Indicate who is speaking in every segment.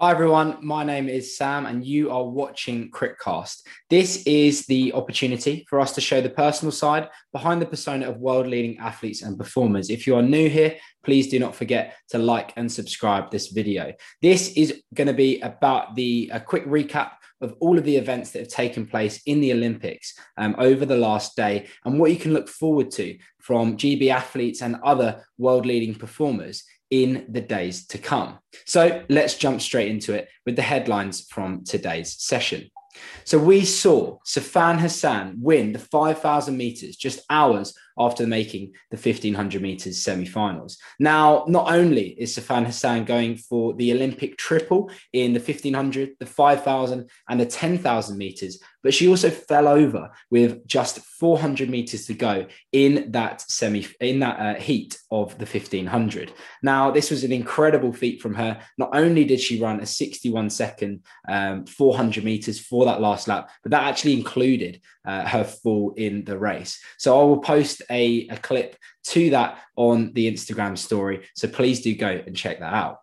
Speaker 1: Hi everyone, my name is Sam and you are watching Critcast. This is the opportunity for us to show the personal side behind the persona of world leading athletes and performers. If you are new here, please do not forget to like and subscribe this video. This is going to be about the a quick recap of all of the events that have taken place in the Olympics um, over the last day and what you can look forward to from GB athletes and other world leading performers in the days to come. So let's jump straight into it with the headlines from today's session. So we saw Sifan Hassan win the 5,000 meters just hours after making the 1500 meters semi-finals. Now, not only is Sifan Hassan going for the Olympic triple in the 1500, the 5000 and the 10,000 meters, but she also fell over with just 400 meters to go in that semi in that uh, heat of the 1500. Now, this was an incredible feat from her. Not only did she run a 61 second um, 400 meters for that last lap, but that actually included uh, her fall in the race. So I will post a, a clip to that on the Instagram story. So please do go and check that out.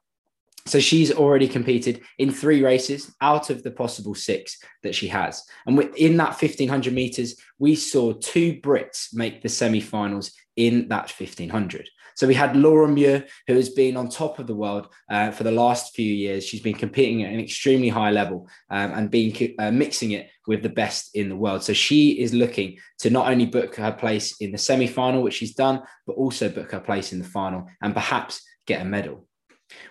Speaker 1: So she's already competed in three races out of the possible six that she has. And in that 1500 meters, we saw two Brits make the semi finals in that 1500. So we had Laura Muir, who has been on top of the world uh, for the last few years. She's been competing at an extremely high level um, and being uh, mixing it with the best in the world. So she is looking to not only book her place in the semi final, which she's done, but also book her place in the final and perhaps get a medal.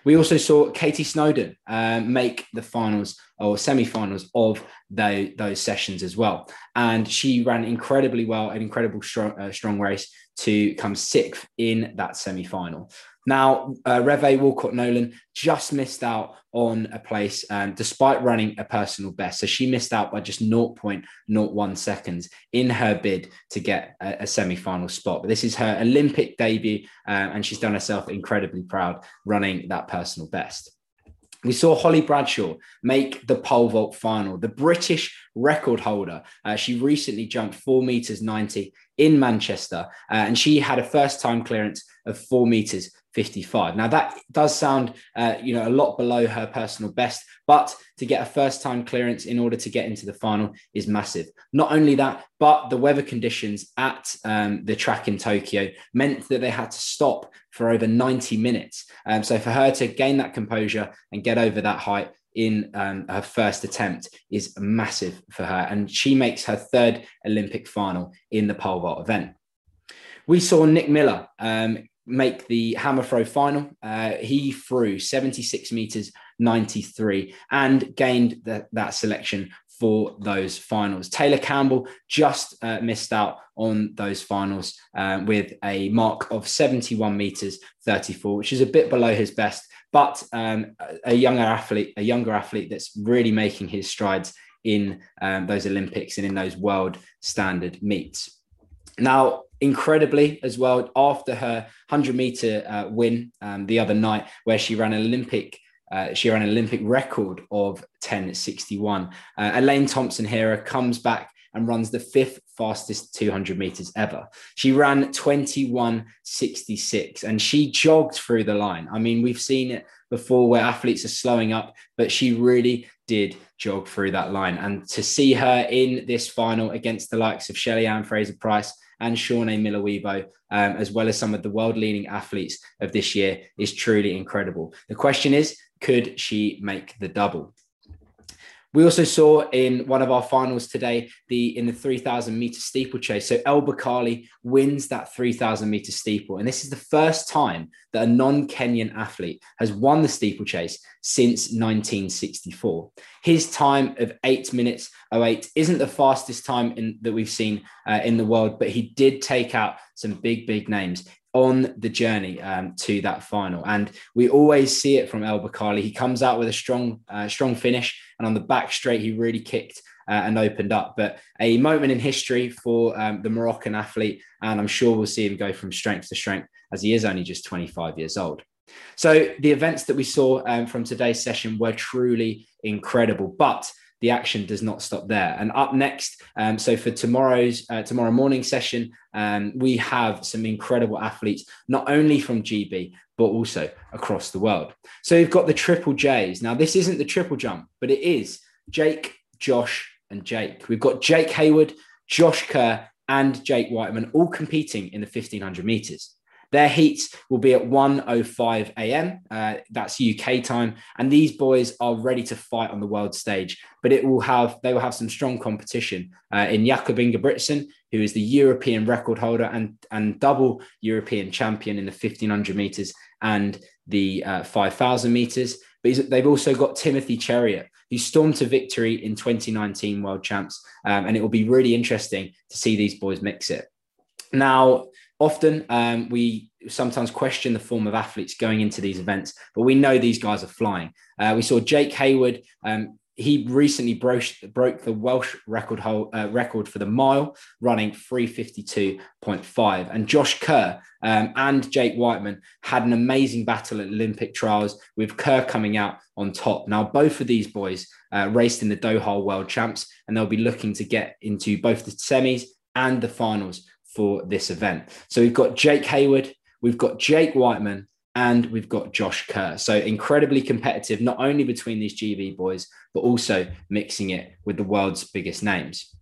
Speaker 1: We also saw Katie Snowden uh, make the finals or semi-finals of the, those sessions as well, and she ran incredibly well, an incredible strong, uh, strong race to come sixth in that semi-final. Now, uh, Revée Walcott Nolan just missed out on a place um, despite running a personal best. So she missed out by just 0.01 seconds in her bid to get a, a semi final spot. But this is her Olympic debut, uh, and she's done herself incredibly proud running that personal best. We saw Holly Bradshaw make the pole vault final, the British record holder. Uh, she recently jumped 4 meters 90 in Manchester, uh, and she had a first time clearance of 4 meters 55. Now that does sound, uh, you know, a lot below her personal best, but to get a first time clearance in order to get into the final is massive. Not only that, but the weather conditions at um, the track in Tokyo meant that they had to stop for over 90 minutes. Um, so for her to gain that composure and get over that height in um, her first attempt is massive for her. And she makes her third Olympic final in the pole vault event. We saw Nick Miller um, make the hammer throw final. Uh, he threw 76 meters 93 and gained the, that selection for those finals. Taylor Campbell just uh, missed out on those finals uh, with a mark of 71 meters 34, which is a bit below his best, but um, a younger athlete, a younger athlete that's really making his strides in um, those Olympics and in those world standard meets. Now, incredibly as well, after her 100 meter uh, win um, the other night, where she ran an Olympic. Uh, she ran an Olympic record of 10.61. Uh, Elaine Thompson Herah comes back and runs the fifth fastest 200 meters ever. She ran 21.66 and she jogged through the line. I mean, we've seen it before where athletes are slowing up, but she really did jog through that line. And to see her in this final against the likes of Shelly-Ann Fraser-Pryce and Shaunae Miller-Uibo, um, as well as some of the world leading athletes of this year, is truly incredible. The question is, could she make the double? We also saw in one of our finals today, the in the 3,000 meter steeplechase. So El Bakkali wins that 3,000 meter steeple, and this is the first time that a non-Kenyan athlete has won the steeplechase since 1964. His time of eight minutes 08 isn't the fastest time in, that we've seen uh, in the world, but he did take out some big, big names on the journey um, to that final. And we always see it from El Bakkali. He comes out with a strong, uh, strong finish, and on the back straight, he really kicked uh, and opened up. But a moment in history for um, the Moroccan athlete, and I'm sure we'll see him go from strength to strength as he is only just 25 years old. So the events that we saw um, from today's session were truly incredible. But the action does not stop there. And up next, um, so for tomorrow's uh, tomorrow morning session, um, we have some incredible athletes, not only from GB but also across the world. So we've got the triple J's. Now this isn't the triple jump, but it is Jake, Josh, and Jake. We've got Jake Heyward, Josh Kerr, and Jake Wightman all competing in the 1500 meters. Their heats will be at 1.05 a.m. Uh, that's UK time, and these boys are ready to fight on the world stage. But it will have they will have some strong competition uh, in Jakob Ingebrigtsen, who is the European record holder and and double European champion in the 1500 meters and the uh, 5000 meters. But they've also got Timothy Cheruiyot, who stormed to victory in 2019 World Champs, um, and it will be really interesting to see these boys mix it. Now, often um, we sometimes question the form of athletes going into these events, but we know these guys are flying. Uh, we saw Jake Heyward. Um, he recently broke, broke the Welsh record uh, record for the mile, running 352.5. And Josh Kerr um, and Jake Wightman had an amazing battle at Olympic trials, with Kerr coming out on top. Now, both of these boys uh, raced in the Doha World Champs, and they'll be looking to get into both the semis and the finals for this event. So we've got Jake Heyward, we've got Jake Wightman, and we've got Josh Kerr. So incredibly competitive, not only between these GB boys, but also mixing it with the world's biggest names.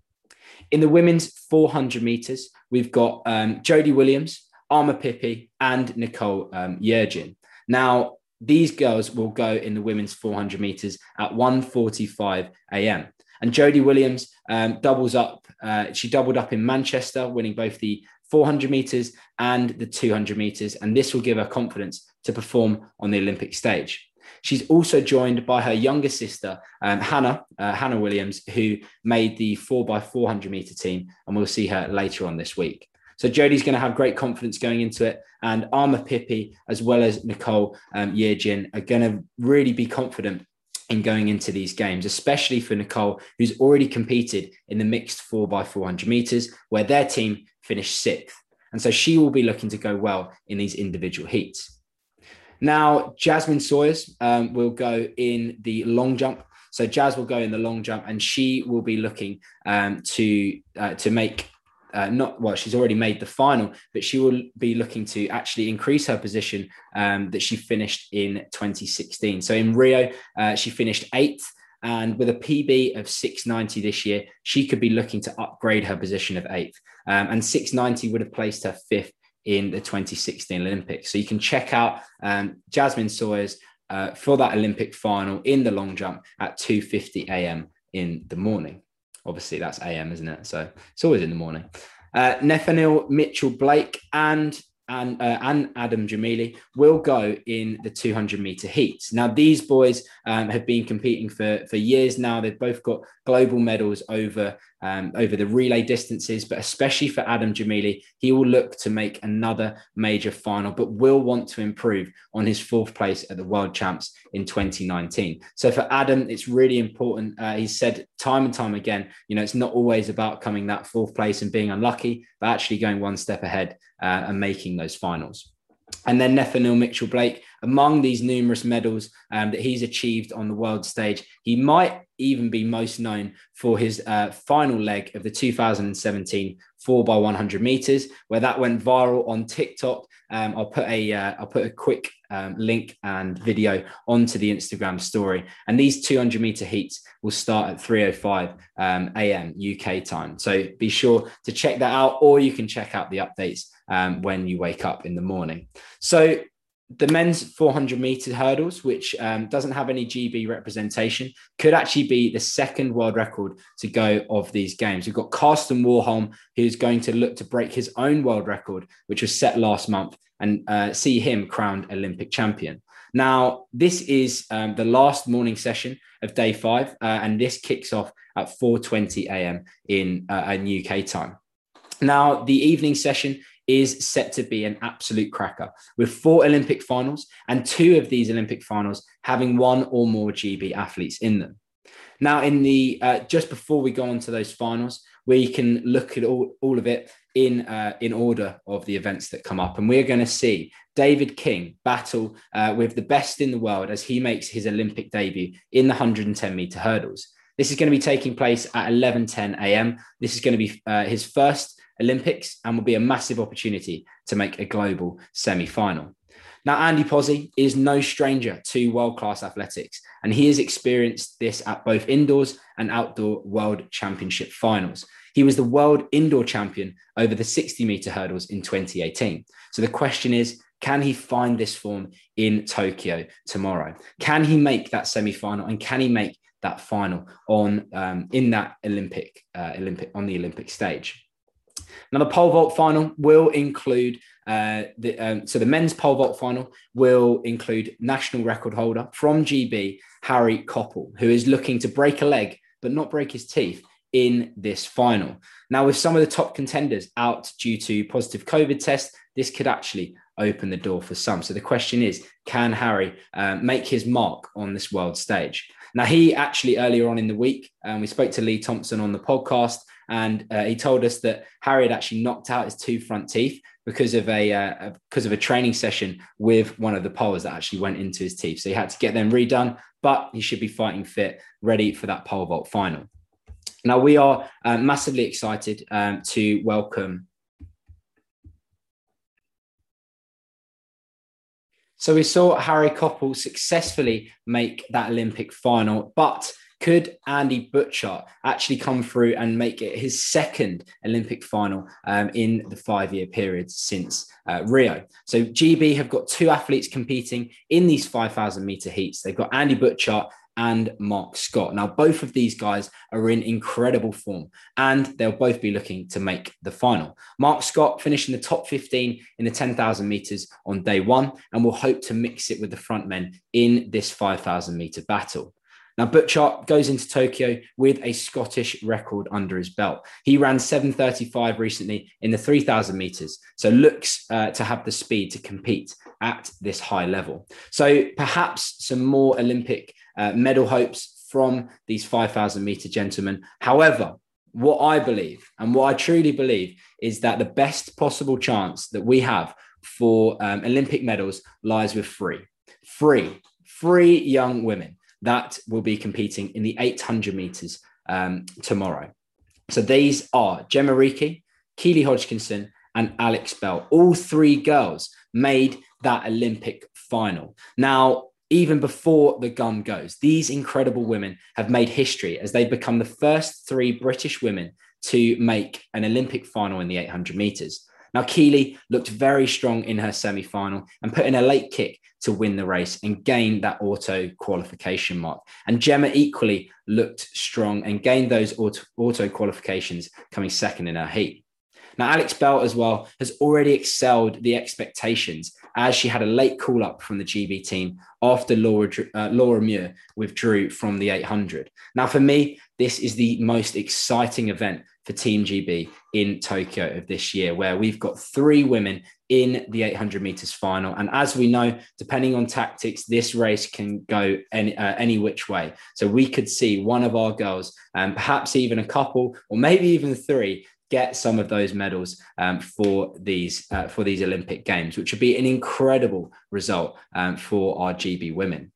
Speaker 1: In the women's 400 meters, we've got um, Jodie Williams, Ama Pipi, and Nicole um, Yeargin. Now, these girls will go in the women's 400 meters at 1:45 a.m. And Jodie Williams um, doubles up. Uh, she doubled up in Manchester, winning both the 400 meters and the 200 meters. And this will give her confidence to perform on the Olympic stage. She's also joined by her younger sister, um, Hannah, uh, Hannah Williams, who made the 4x400 meter team. And we'll see her later on this week. So Jodie's going to have great confidence going into it. And Ama Pipi, as well as Nicole um, are going to really be confident in going into these games, especially for Nicole, who's already competed in the mixed 4x400 meters, where their team finished sixth. And so she will be looking to go well in these individual heats. Now, Jasmine Sawyers um, will go in the long jump. So Jazz will go in the long jump, and she will be looking um, to uh, to make uh, not well, she's already made the final, but she will be looking to actually increase her position um, that she finished in 2016. So in Rio, uh, she finished eighth. And with a PB of 690 this year, she could be looking to upgrade her position of eighth. Um, and 690 would have placed her fifth in the 2016 Olympics. So you can check out um, Jasmine Sawyers uh, for that Olympic final in the long jump at 2:50 a.m. in the morning. Obviously, that's AM, isn't it? So it's always in the morning. Uh, Mitchell Blake and and uh, and Adam Gemili will go in the 200 meter heats. Now, these boys um, have been competing for for years now. They've both got global medals over um, over the relay distances, but especially for Adam Gemili, he will look to make another major final, but will want to improve on his fourth place at the World Champs in 2019. So for Adam, it's really important. Uh, he said time and time again, you know, it's not always about coming that fourth place and being unlucky, but actually going one step ahead uh, and making those finals. And then Nethaneel Mitchell Blake, among these numerous medals um, that he's achieved on the world stage, he might even be most known for his uh, final leg of the 2017 4 by 100 meters, where that went viral on TikTok. Um, I'll put a will uh, put a quick um, link and video onto the Instagram story. And these 200 meter heats will start at 3:05 um, a.m. UK time. So be sure to check that out, or you can check out the updates um, when you wake up in the morning. So the men's 400 meter hurdles, which um, doesn't have any GB representation, could actually be the second world record to go of these games. We've got Karsten Warholm, who's going to look to break his own world record, which was set last month, and uh, see him crowned Olympic champion. Now, this is um, the last morning session of day five, uh, and this kicks off at 4:20 a.m. in uh, UK time. Now, the evening session is set to be an absolute cracker with four Olympic finals and two of these Olympic finals having one or more GB athletes in them. Now, in the uh, just before we go on to those finals, we can look at all, all of it in uh, in order of the events that come up, and we're going to see David King battle uh, with the best in the world as he makes his Olympic debut in the 110 meter hurdles. This is going to be taking place at 11:10 a.m. This is going to be uh, his first Olympics and will be a massive opportunity to make a global semi-final. Now, Andy Pozzi is no stranger to world class athletics, and he has experienced this at both indoors and outdoor world championship finals. He was the world indoor champion over the 60 meter hurdles in 2018. So the question is can he find this form in Tokyo tomorrow? Can he make that semi final and can he make that final on um, in that Olympic uh, Olympic on the Olympic stage? Now, the pole vault final will include uh, the um, so the men's pole vault final will include national record holder from GB Harry Coppell, who is looking to break a leg but not break his teeth in this final. Now, with some of the top contenders out due to positive COVID tests, this could actually open the door for some. So the question is, can Harry uh, make his mark on this world stage? Now, he actually earlier on in the week, um, we spoke to Lee Thompson on the podcast, and uh, he told us that Harry had actually knocked out his two front teeth because of a uh, because of a training session with one of the poles that actually went into his teeth. So he had to get them redone, but he should be fighting fit, ready for that pole vault final. Now we are uh, massively excited um, to welcome. So we saw Harry Coppell successfully make that Olympic final, but could Andy Butchart actually come through and make it his second Olympic final um, in the five year period since uh, Rio? So, GB have got two athletes competing in these 5,000 meter heats. They've got Andy Butchart and Mark Scott. Now, both of these guys are in incredible form and they'll both be looking to make the final. Mark Scott finishing the top 15 in the 10,000 meters on day one and will hope to mix it with the front men in this 5,000 meter battle. Now, Butchart goes into Tokyo with a Scottish record under his belt. He ran 7:35 recently in the 3,000 meters, so looks uh, to have the speed to compete at this high level. So perhaps some more Olympic uh, medal hopes from these 5,000 meter gentlemen. However, what I believe and what I truly believe is that the best possible chance that we have for um, Olympic medals lies with three, three, three young women that will be competing in the 800 meters um, tomorrow. So these are Jemma Reekie, Keely Hodgkinson, and Alex Bell. All three girls made that Olympic final. Now, even before the gun goes, these incredible women have made history as they become the first three British women to make an Olympic final in the 800 meters. Now, Keely looked very strong in her semi final and put in a late kick to win the race and gain that auto qualification mark. And Jemma equally looked strong and gained those auto, auto qualifications, coming second in her heat. Now, Alex Bell as well has already excelled the expectations as she had a late call up from the GB team after Laura, uh, Laura Muir withdrew from the 800. Now, for me, this is the most exciting event for Team GB in Tokyo of this year, where we've got three women in the 800 meters final. And as we know, depending on tactics, this race can go any, uh, any which way. So we could see one of our girls, um, perhaps even a couple, or maybe even three, get some of those medals um, for these uh, for these Olympic Games, which would be an incredible result um, for our GB women.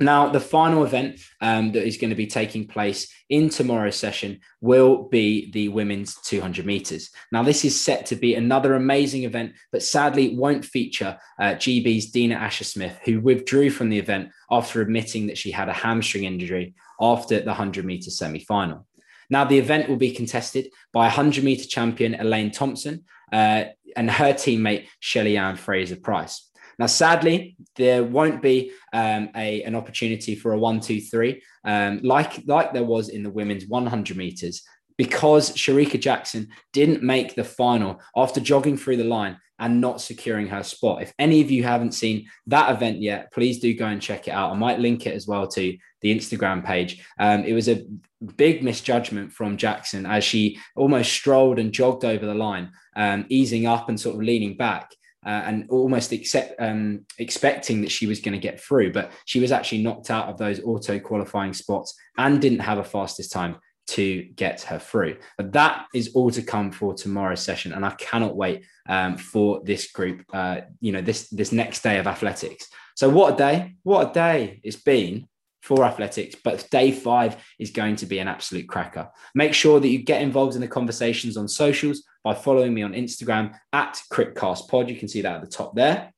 Speaker 1: Now, the final event um, that is going to be taking place in tomorrow's session will be the women's 200 meters. Now, this is set to be another amazing event, but sadly won't feature uh, GB's Dina Asher Smith, who withdrew from the event after admitting that she had a hamstring injury after the 100 meter semi final. Now, the event will be contested by 100 meter champion Elaine Thompson uh, and her teammate Shelly Ann Fraser Pryce. Now, sadly, there won't be um, a, an opportunity for a one, two, three, um, like, like there was in the women's 100 meters, because Shericka Jackson didn't make the final after jogging through the line and not securing her spot. If any of you haven't seen that event yet, please do go and check it out. I might link it as well to the Instagram page. Um, it was a big misjudgment from Jackson as she almost strolled and jogged over the line, um, easing up and sort of leaning back. Uh, and almost accept, um, expecting that she was going to get through, but she was actually knocked out of those auto qualifying spots and didn't have a fastest time to get her through. But that is all to come for tomorrow's session, and I cannot wait um, for this group. Uh, you know, this this next day of athletics. So what a day! What a day it's been for athletics, but day five is going to be an absolute cracker. Make sure that you get involved in the conversations on socials by following me on Instagram at CritCastPod. You can see that at the top there.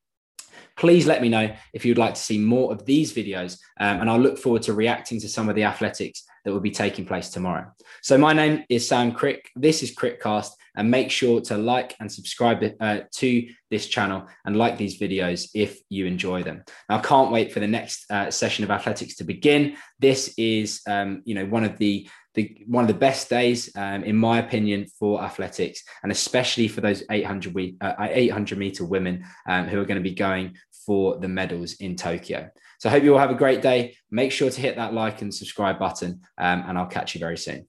Speaker 1: Please let me know if you'd like to see more of these videos, um, and I'll look forward to reacting to some of the athletics that will be taking place tomorrow. So, my name is Sam Crick. This is Crickcast, and make sure to like and subscribe uh, to this channel and like these videos if you enjoy them. Now, I can't wait for the next uh, session of athletics to begin. This is, um, you know, one of the the, one of the best days, um, in my opinion, for athletics, and especially for those 800, we, uh, 800 meter women um, who are going to be going for the medals in Tokyo. So I hope you all have a great day. Make sure to hit that like and subscribe button, um, and I'll catch you very soon.